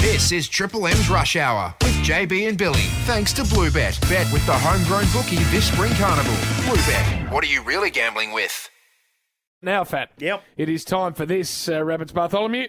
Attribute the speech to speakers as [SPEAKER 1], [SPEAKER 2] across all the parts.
[SPEAKER 1] This is Triple M's Rush Hour with JB and Billy. Thanks to Bluebet. Bet with the homegrown bookie this spring carnival. Bluebet. What are you really gambling with?
[SPEAKER 2] Now, Fat.
[SPEAKER 3] Yep.
[SPEAKER 2] It is time for this, uh, Rabbits Bartholomew.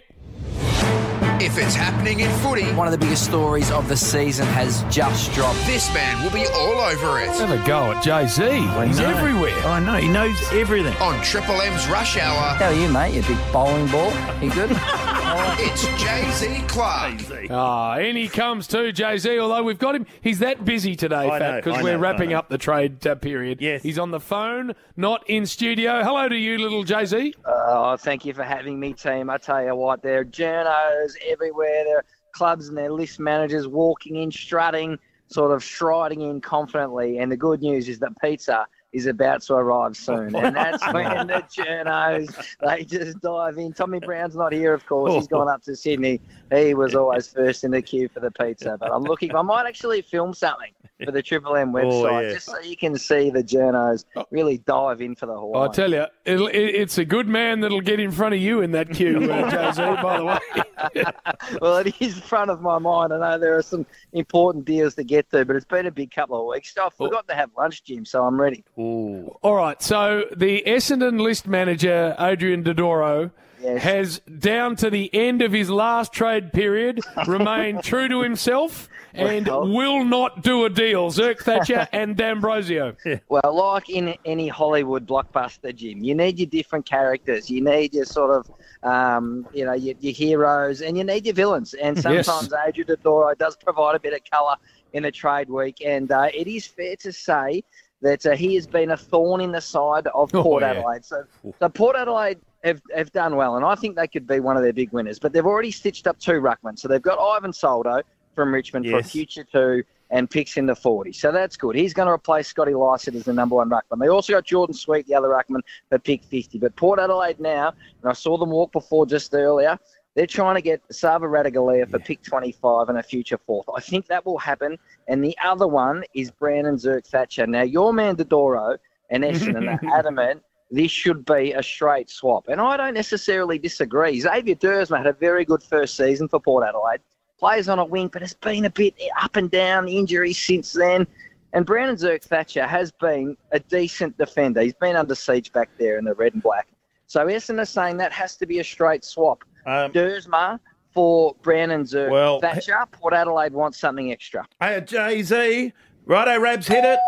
[SPEAKER 1] If it's happening in footy,
[SPEAKER 4] One of the biggest stories of the season has just dropped.
[SPEAKER 1] this man will be all over it.
[SPEAKER 2] Have a go at Jay Z. He's
[SPEAKER 3] No.
[SPEAKER 2] everywhere.
[SPEAKER 3] I know. He knows everything.
[SPEAKER 1] On Triple M's Rush Hour,
[SPEAKER 4] How are you, mate? You big bowling ball? You good?
[SPEAKER 1] it's Jay Z Clark.
[SPEAKER 2] Ah, in he comes too, Jay Z. Although we've got him, he's that busy today,
[SPEAKER 3] I
[SPEAKER 2] Fat,
[SPEAKER 3] know,
[SPEAKER 2] because we're
[SPEAKER 3] know,
[SPEAKER 2] wrapping
[SPEAKER 3] know.
[SPEAKER 2] up the trade uh, period.
[SPEAKER 3] Yes.
[SPEAKER 2] He's on the phone, not in studio. Hello to you, little Jay Z.
[SPEAKER 5] Oh, thank you for having me, team. I tell you what, there are journos everywhere. There are clubs and their list managers walking in, strutting, sort of striding in confidently. And the good news is that pizza is about to arrive soon. And that's when the journos, they just dive in. Tommy Browne's not here, of course. He's gone up to Sydney. He was always first in the queue for the pizza. But I'm looking, I might actually film something for the Triple M website
[SPEAKER 3] yeah.
[SPEAKER 5] just so you can see the journos really dive in for the Hawaii.
[SPEAKER 2] I tell you, it'll, it, it's a good man that'll get in front of you in that queue, uh, Jay Z. By the way,
[SPEAKER 5] well, it is front of my mind. I know there are some important deals to get to, but it's been a big couple of weeks. So I forgot to have lunch, Jim, so I'm ready.
[SPEAKER 3] Ooh.
[SPEAKER 2] all right. So the Essendon list manager, Adrian Dodoro.
[SPEAKER 5] Yes.
[SPEAKER 2] Has down to the end of his last trade period remained true to himself and
[SPEAKER 5] Well-
[SPEAKER 2] will not do a deal. Zerk Thatcher and D'Ambrosio.
[SPEAKER 5] Well, like in any Hollywood blockbuster, Jim, you need your different characters. You need your sort of, um, you know, your, your heroes, and you need your villains. And
[SPEAKER 2] Yes.
[SPEAKER 5] sometimes Adrian Dodoro does provide a bit of colour in a trade week. And uh, it is fair to say that uh, he has been a thorn in the side of
[SPEAKER 2] Oh,
[SPEAKER 5] Port
[SPEAKER 2] yeah.
[SPEAKER 5] Adelaide. So, so Port Adelaide have, have done well, and I think they could be one of their big winners. But they've already stitched up two ruckmen. So they've got Ivan Soldo from Richmond for a future two and picks in the 40. So that's good. He's going to replace Scotty Lycett as the number one ruckman. They also got Jordon Sweet, the other ruckman, for pick 50. But Port Adelaide now, and I saw them walk before just earlier, they're trying to get Sava Ratugolea for pick 25 and a future fourth. I think that will happen. And the other one is Brandon Zerk Thatcher. Now, your man Dodoro and Essendon are adamant this should be a straight swap. And I don't necessarily disagree. Xavier Duursma had a very good first season for Port Adelaide. Plays on a wing, but it's been a bit up and down, injuries since then. And Brandon Zerk Thatcher has been a decent defender. He's been under siege back there in the red and black. So Essendon are saying that has to be a straight swap.
[SPEAKER 3] Um,
[SPEAKER 5] Duursma for Brandon Zerk
[SPEAKER 3] Well-
[SPEAKER 5] Thatcher. Port Adelaide wants something extra.
[SPEAKER 3] hey, Jay Z. Righto, Rabs hit it.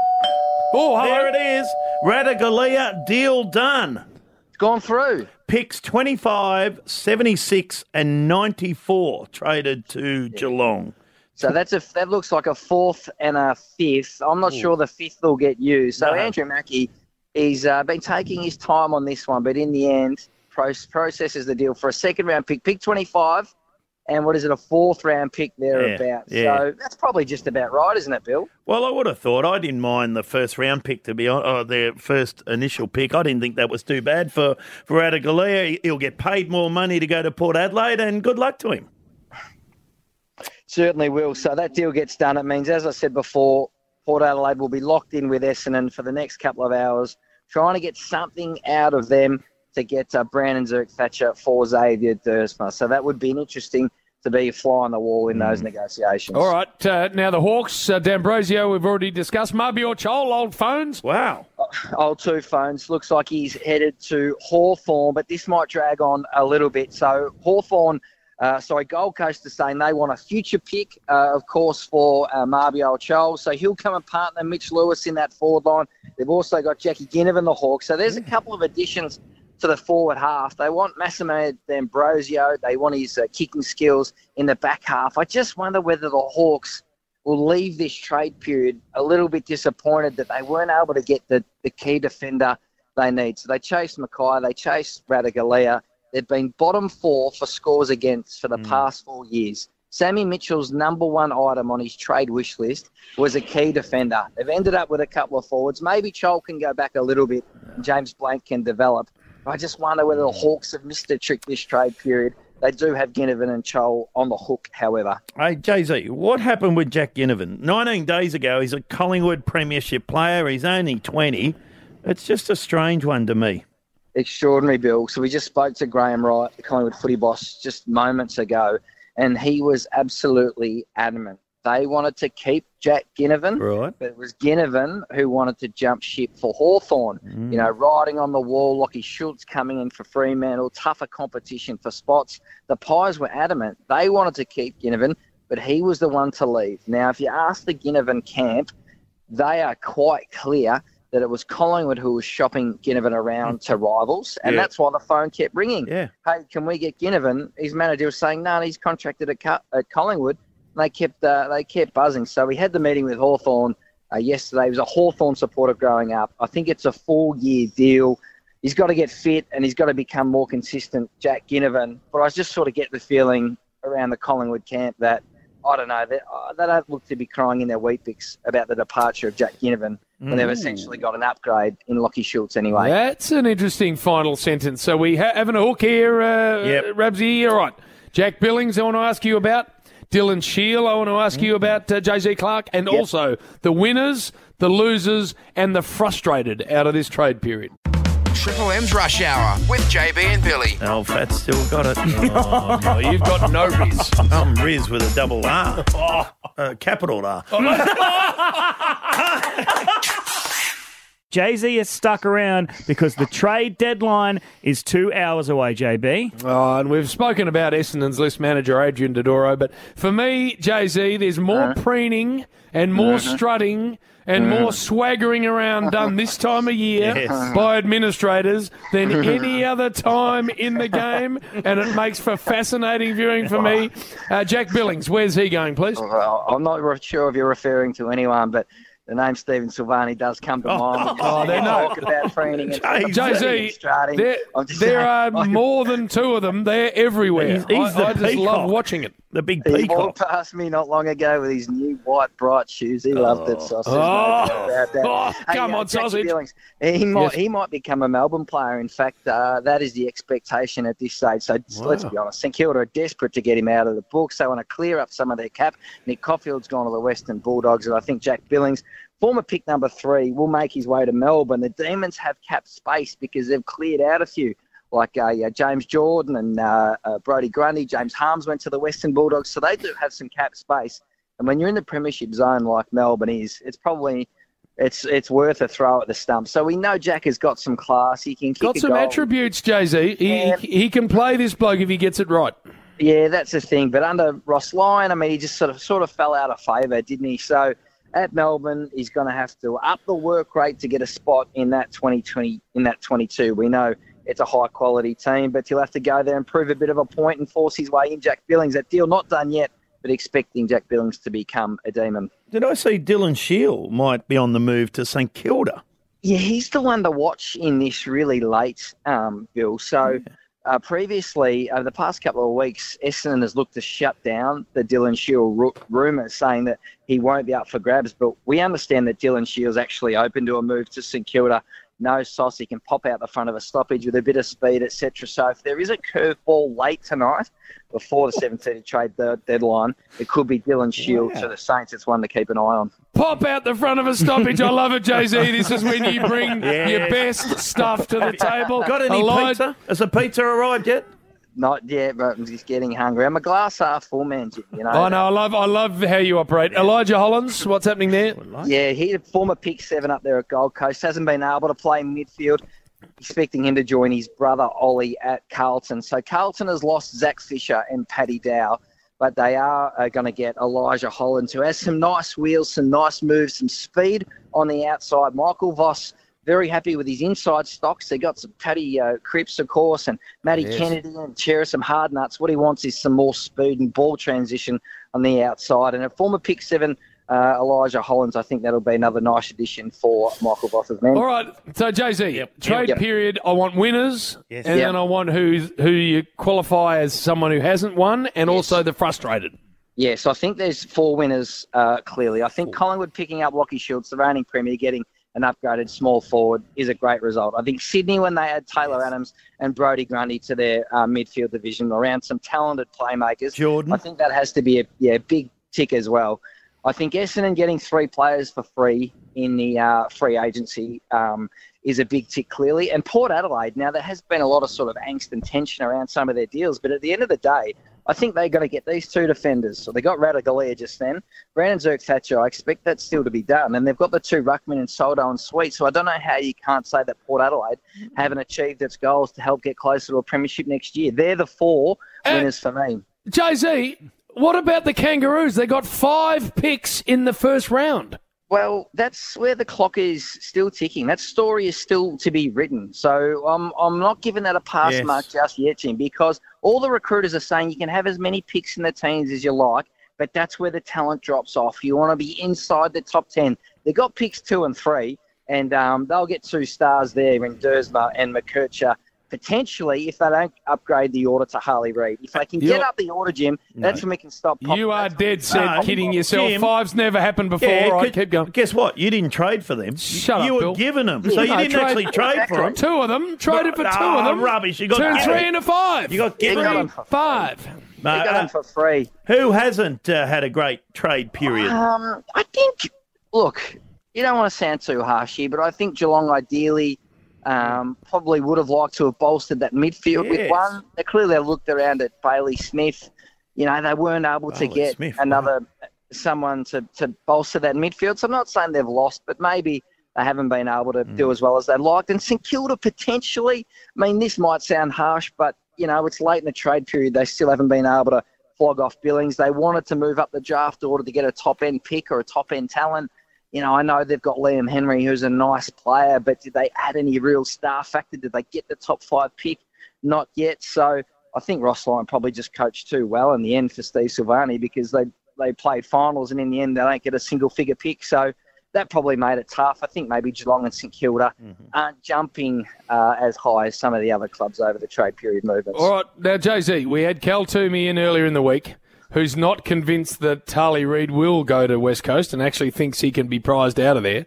[SPEAKER 2] Oh, hello.
[SPEAKER 3] There it is. Ratugolea, deal done.
[SPEAKER 5] It's gone through.
[SPEAKER 3] Picks 25, 76, and 94 traded to Geelong.
[SPEAKER 5] So that's a that looks like a fourth and a fifth. I'm not sure the fifth will get used. So
[SPEAKER 3] No.
[SPEAKER 5] Andrew Mackie, he's uh, been taking his time on this one, but in the end, pro- processes the deal for a second round pick, pick 25, and what is it, a fourth round pick thereabouts.
[SPEAKER 3] yeah. yeah.
[SPEAKER 5] So that's probably just about right, isn't it, Bill?
[SPEAKER 3] Well, I would have thought I didn't mind the first round pick to be on, or uh, their first initial pick. I didn't think that was too bad for for Ratugolea. He'll get paid more money to go to Port Adelaide, and good luck to him.
[SPEAKER 5] Certainly will. So that deal gets done. It means, as I said before, Port Adelaide will be locked in with Essendon for the next couple of hours, trying to get something out of them to get uh, Brandon Zerk Thatcher for Xavier Duursma. So that would be an interesting to be a fly on the wall in those negotiations.
[SPEAKER 2] All right. Uh, now the Hawks, uh, D'Ambrosio, we've already discussed. Mabior Chol, old phones.
[SPEAKER 3] Wow.
[SPEAKER 5] Old two phones. Looks like he's headed to Hawthorn, but this might drag on a little bit. So Hawthorn, uh, sorry, Gold Coast is saying they want a future pick, uh, of course, for uh, Mabior Chol. So he'll come and partner Mitch Lewis in that forward line. They've also got Jackie Ginnivan, the Hawks. So there's a couple of additions to the forward half. They want Massimo D'Ambrosio. They want his uh, kicking skills in the back half. I just wonder whether the Hawks will leave this trade period a little bit disappointed that they weren't able to get the, the key defender they need. So they chased Mackay, they chased Ratugolea. They've been bottom four for scores against for the past four years. Sammy Mitchell's number one item on his trade wish list was a key defender. They've ended up with a couple of forwards. Maybe Chol can go back a little bit and James Blanck can develop. I just wonder whether the Hawks have missed a trick this trade period. They do have Ginnivan and Chol on the hook, however.
[SPEAKER 3] Hey, Jay Z, what happened with Jack Ginnivan? 19 days ago, he's a Collingwood Premiership player. He's only 20. It's just a strange one to me.
[SPEAKER 5] Extraordinary, Bill. So we just spoke to Graham Wright, the Collingwood footy boss, just moments ago. and he was absolutely adamant. They wanted to keep Jack Ginnivan,
[SPEAKER 3] Right.
[SPEAKER 5] but it was Ginnivan who wanted to jump ship for Hawthorn. Mm. You know, riding on the wall, Lachie Schultz coming in for Fremantle, tougher competition for spots. The Pies were adamant. They wanted to keep Ginnivan, but he was the one to leave. Now, if you ask the Ginnivan camp, they are quite clear that it was Collingwood who was shopping Ginnivan around to rivals, and
[SPEAKER 3] Yeah.
[SPEAKER 5] that's why the phone kept ringing.
[SPEAKER 3] Yeah.
[SPEAKER 5] Hey, can we get Ginnivan? His manager was saying, no, he's contracted at, Co- at Collingwood. And they kept uh, they kept buzzing. So we had the meeting with Hawthorn uh, yesterday. He was a Hawthorn supporter growing up. I think it's a four year deal. He's got to get fit and he's got to become more consistent, Jack Ginnivan. But I just sort of get the feeling around the Collingwood camp that I don't know. They, uh, they don't look to be crying in their Weet-Bix about the departure of Jack Ginnivan when they've essentially got an upgrade in Lachie Schultz anyway.
[SPEAKER 2] That's an interesting final sentence. So we ha- having a hook here, uh,
[SPEAKER 3] Yep.
[SPEAKER 2] Rabsy. All right. Jack Billings, I want to ask you about. Dylan Shiel, I want to ask you about uh, JZ Clark, and also the winners, the losers, and the frustrated out of this trade period.
[SPEAKER 1] Triple M's Rush Hour with JB and Billy.
[SPEAKER 3] Oh, Fat's still got it. Oh,
[SPEAKER 2] Oh, you've got no riz.
[SPEAKER 3] I'm Riz with a double R. Uh, capital R.
[SPEAKER 6] Jay Z is stuck around because the trade deadline is two hours away, JB.
[SPEAKER 2] Oh, and we've spoken about Essendon's list manager, Adrian Dodoro, but for me, Jay Z, there's more uh-huh. preening and more uh-huh. strutting and uh-huh. more swaggering around done this time of year
[SPEAKER 3] Yes.
[SPEAKER 2] by administrators than any other time in the game, and it makes for fascinating viewing for me. Uh, Jack Billings, where's he going, please?
[SPEAKER 5] Well, I'm not sure if you're referring to anyone, but the name Stephen Silvagni does come to mind.
[SPEAKER 2] Oh, they're not.
[SPEAKER 5] Talk about training and
[SPEAKER 2] Jay Z,
[SPEAKER 5] Strutting.
[SPEAKER 2] there,
[SPEAKER 5] I'm just
[SPEAKER 2] there
[SPEAKER 5] saying,
[SPEAKER 2] are more than two of them. They're everywhere.
[SPEAKER 3] He's- he's
[SPEAKER 2] I,
[SPEAKER 3] the
[SPEAKER 2] I just
[SPEAKER 3] peacock.
[SPEAKER 2] love watching it.
[SPEAKER 3] The big
[SPEAKER 5] He
[SPEAKER 3] peacock.
[SPEAKER 5] walked past me not long ago with his new white bright shoes. He loved it. So I said, no
[SPEAKER 2] Oh.
[SPEAKER 5] doubt about that.
[SPEAKER 2] Oh,
[SPEAKER 5] Hey,
[SPEAKER 2] come
[SPEAKER 5] uh,
[SPEAKER 2] on,
[SPEAKER 5] Jackie
[SPEAKER 2] sausage.
[SPEAKER 5] Billings, he might
[SPEAKER 2] Yes.
[SPEAKER 5] he might become a Melbourne player. In fact, uh, that is the expectation at this stage. So just let's be honest, St Kilda are desperate to get him out of the books. They want to clear up some of their cap. Nick Coffield's gone to the Western Bulldogs, and I think Jack Billings, former pick number three, will make his way to Melbourne. The Demons have cap space because they've cleared out a few. Like uh, yeah, James Jordon and uh, uh, Brodie Grundy, James Harmes went to the Western Bulldogs, so they do have some cap space. And when you're in the premiership zone like Melbourne is, it's probably it's it's worth a throw at the stump. So we know Jack has got some class. He can kick
[SPEAKER 2] Got some
[SPEAKER 5] goal.
[SPEAKER 2] attributes, Jay Z. He, he can play this bloke if he gets it right.
[SPEAKER 5] Yeah, that's the thing. But under Ross Lyon, I mean, he just sort of sort of fell out of favour, didn't he? So at Melbourne, he's going to have to up the work rate to get a spot in that 2020 in that 22. We know it's a high quality team, but he'll have to go there and prove a bit of a point and force his way in. Jack Billings, that deal not done yet, but expecting Jack Billings to become a demon.
[SPEAKER 3] Did I see Dylan Shiel might be on the move to St Kilda?
[SPEAKER 5] Yeah, he's the one to watch in this really late, um, Bill. So uh, previously, over the past couple of weeks, Essendon has looked to shut down the Dylan Shiel ru- rumours, saying that he won't be up for grabs. But we understand that Dylan Shiel's actually open to a move to St Kilda. No sauce, he can pop out the front of a stoppage with a bit of speed, etc. So if there is a curveball late tonight, before the 7:30 trade deadline, it could be Dylan Shiel. So the Saints, it's one to keep an eye on.
[SPEAKER 2] Pop out the front of a stoppage. I love it, Jay Z. This is when you bring your best stuff to the table.
[SPEAKER 3] Got any
[SPEAKER 2] Elijah-
[SPEAKER 3] pizza? Has the pizza arrived yet?
[SPEAKER 5] Not yet, but I'm just getting hungry. I'm a glass half full man, Jim, you know.
[SPEAKER 2] Oh no, I love I love how you operate. Elijah Hollands, what's happening there?
[SPEAKER 5] Yeah, he's a former pick seven up there at Gold Coast. Hasn't been able to play midfield. Expecting him to join his brother Ollie at Carlton. So Carlton has lost Zach Fisher and Paddy Dow, but they are uh, going to get Elijah Holland, who has some nice wheels, some nice moves, some speed on the outside. Michael Voss very happy with his inside stocks. They got some Paddy uh, Cripps, of course, and Matty Kennedy and Chera, some hard nuts. What he wants is some more speed and ball transition on the outside. And a former pick seven, uh, Elijah Hollands, I think that'll be another nice addition for Michael Voss's men.
[SPEAKER 2] All right, so Jay Z, trade
[SPEAKER 5] Yep.
[SPEAKER 2] period. I want winners,
[SPEAKER 3] Yes.
[SPEAKER 2] and
[SPEAKER 5] Yep.
[SPEAKER 2] then I want who who you qualify as someone who hasn't won, and also the frustrated.
[SPEAKER 5] Yeah, so I think there's four winners uh, clearly. I think Collingwood picking up Lachie Schultz, the reigning premier, getting an upgraded small forward is a great result. I think Sydney, when they add Taylor Adams and Brodie Grundy to their uh, midfield division around some talented playmakers,
[SPEAKER 3] Jordan.
[SPEAKER 5] I think that has to be a yeah big tick as well. I think Essendon getting three players for free in the uh, free agency um, is a big tick clearly. And Port Adelaide, now there has been a lot of sort of angst and tension around some of their deals, but at the end of the day, I think they're going to get these two defenders. So they got Ratugolea just then. Brandon Zerk Thatcher, I expect that still to be done. And they've got the two Ruckman and Soldo and Sweet. So I don't know how you can't say that Port Adelaide haven't achieved its goals to help get closer to a premiership next year. They're the four winners for me.
[SPEAKER 2] Jay Z, what about the Kangaroos? They got five picks in the first round.
[SPEAKER 5] Well, that's where the clock is still ticking. That story is still to be written. So I'm, I'm not giving that a pass
[SPEAKER 3] Yes.
[SPEAKER 5] mark just yet, Jim, because all the recruiters are saying you can have as many picks in the teens as you like, but that's where the talent drops off. You want to be inside the top 10. They got picks two and three, and um, they'll get two stars there in Duursma and McKercher. Potentially, if they don't upgrade the order to Harley Reid. If they can get
[SPEAKER 2] You're-
[SPEAKER 5] up the order, Jim, that's when we can stop. pop-
[SPEAKER 2] You are
[SPEAKER 5] that's when we
[SPEAKER 2] dead
[SPEAKER 5] can
[SPEAKER 2] set
[SPEAKER 5] stop
[SPEAKER 2] kidding
[SPEAKER 5] pop-
[SPEAKER 2] yourself.
[SPEAKER 3] Jim.
[SPEAKER 2] Five's never happened before.
[SPEAKER 3] Yeah,
[SPEAKER 2] All right,
[SPEAKER 3] could-
[SPEAKER 2] keep going.
[SPEAKER 3] Guess what? You didn't trade for them.
[SPEAKER 2] Shut
[SPEAKER 3] you
[SPEAKER 2] up,
[SPEAKER 3] were
[SPEAKER 2] Bill.
[SPEAKER 3] given them, so you
[SPEAKER 2] No,
[SPEAKER 3] didn't
[SPEAKER 2] trade-
[SPEAKER 3] actually trade for them.
[SPEAKER 2] Two of them. Traded for two of them.
[SPEAKER 3] rubbish. You got
[SPEAKER 2] two,
[SPEAKER 3] given.
[SPEAKER 2] three, and a five.
[SPEAKER 3] You got
[SPEAKER 5] They
[SPEAKER 3] given
[SPEAKER 5] got
[SPEAKER 3] them.
[SPEAKER 5] them for free.
[SPEAKER 2] five.
[SPEAKER 5] They
[SPEAKER 3] Uh,
[SPEAKER 5] got them for free.
[SPEAKER 3] who hasn't uh, had a great trade period?
[SPEAKER 5] Um, I think, look, you don't want to sound too harsh here, but I think Geelong ideally um, probably would have liked to have bolstered that midfield
[SPEAKER 3] Yes.
[SPEAKER 5] with one. They clearly looked around at Bailey Smith. You know, they weren't able to
[SPEAKER 3] Bailey
[SPEAKER 5] get
[SPEAKER 3] Smith,
[SPEAKER 5] another someone to, to bolster that midfield. So I'm not saying they've lost, but maybe they haven't been able to
[SPEAKER 3] Mm.
[SPEAKER 5] do as well as they'd liked. And St Kilda potentially, I mean, this might sound harsh, but, you know, it's late in the trade period. They still haven't been able to flog off Billings. They wanted to move up the draft order to get a top end pick or a top end talent. You know, I know they've got Liam Henry, who's a nice player, but did they add any real star factor? Did they get the top five pick? Not yet. So I think Ross Lyon probably just coached too well in the end for Steve Silvagni because they they played finals and in the end they don't get a single figure pick. So that probably made it tough. I think maybe Geelong and St Kilda aren't jumping uh, as high as some of the other clubs over the trade period movements.
[SPEAKER 2] All right, now Jay Z, we had Cal Twomey in earlier in the week, who's not convinced that Harley Reid will go to West Coast and actually thinks he can be prized out of there.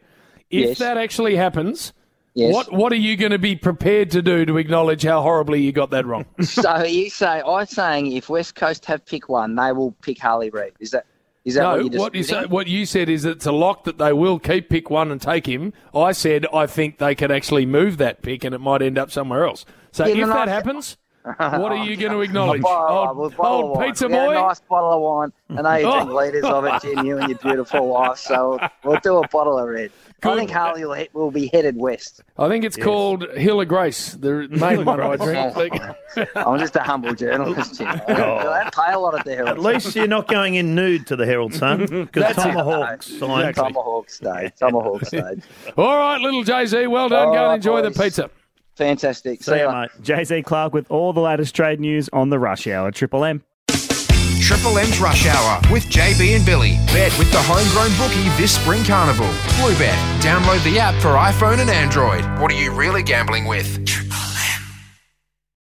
[SPEAKER 2] If
[SPEAKER 5] Yes.
[SPEAKER 2] that actually happens,
[SPEAKER 5] Yes.
[SPEAKER 2] what what are you going to be prepared to do to acknowledge how horribly you got that wrong?
[SPEAKER 5] so you say I'm saying if West Coast have pick one, they will pick Harley Reid. Is that is that
[SPEAKER 2] no,
[SPEAKER 5] what you
[SPEAKER 2] what you say, what you said is it's a lock that they will keep pick one and take him. I said I think they could actually move that pick and it might end up somewhere else. So
[SPEAKER 5] Yeah,
[SPEAKER 2] if that
[SPEAKER 5] I-
[SPEAKER 2] happens, what are you going to acknowledge?
[SPEAKER 5] Bottle,
[SPEAKER 2] Old,
[SPEAKER 5] bottle
[SPEAKER 2] old
[SPEAKER 5] of wine.
[SPEAKER 2] pizza
[SPEAKER 5] We had
[SPEAKER 2] boy.
[SPEAKER 5] a nice bottle of wine. I know you drink liters of it, Jim, you and your beautiful wife. So we'll do a bottle of red. I think Harley will, he- will be headed west.
[SPEAKER 2] I think it's called Hill of Grace, the main one I drink.
[SPEAKER 5] I'm just a humble journalist, Jim. I don't pay a lot at the Herald.
[SPEAKER 3] At least you're not going in nude to the Herald Sun because Tomahawks. signed.
[SPEAKER 5] Tomahawk stage. Tomahawk stage.
[SPEAKER 2] All right, little Jay Z, well done.
[SPEAKER 5] All
[SPEAKER 2] Go and
[SPEAKER 5] right,
[SPEAKER 2] enjoy the pizza.
[SPEAKER 5] Fantastic.
[SPEAKER 3] See you, mate.
[SPEAKER 6] Jay Z Clark with all the latest trade news on the Rush Hour. Triple M.
[SPEAKER 1] Triple M's Rush Hour with JB and Billy. Bet with the homegrown bookie this spring carnival. Bluebet. Download the app for iPhone and Android. What are you really gambling with?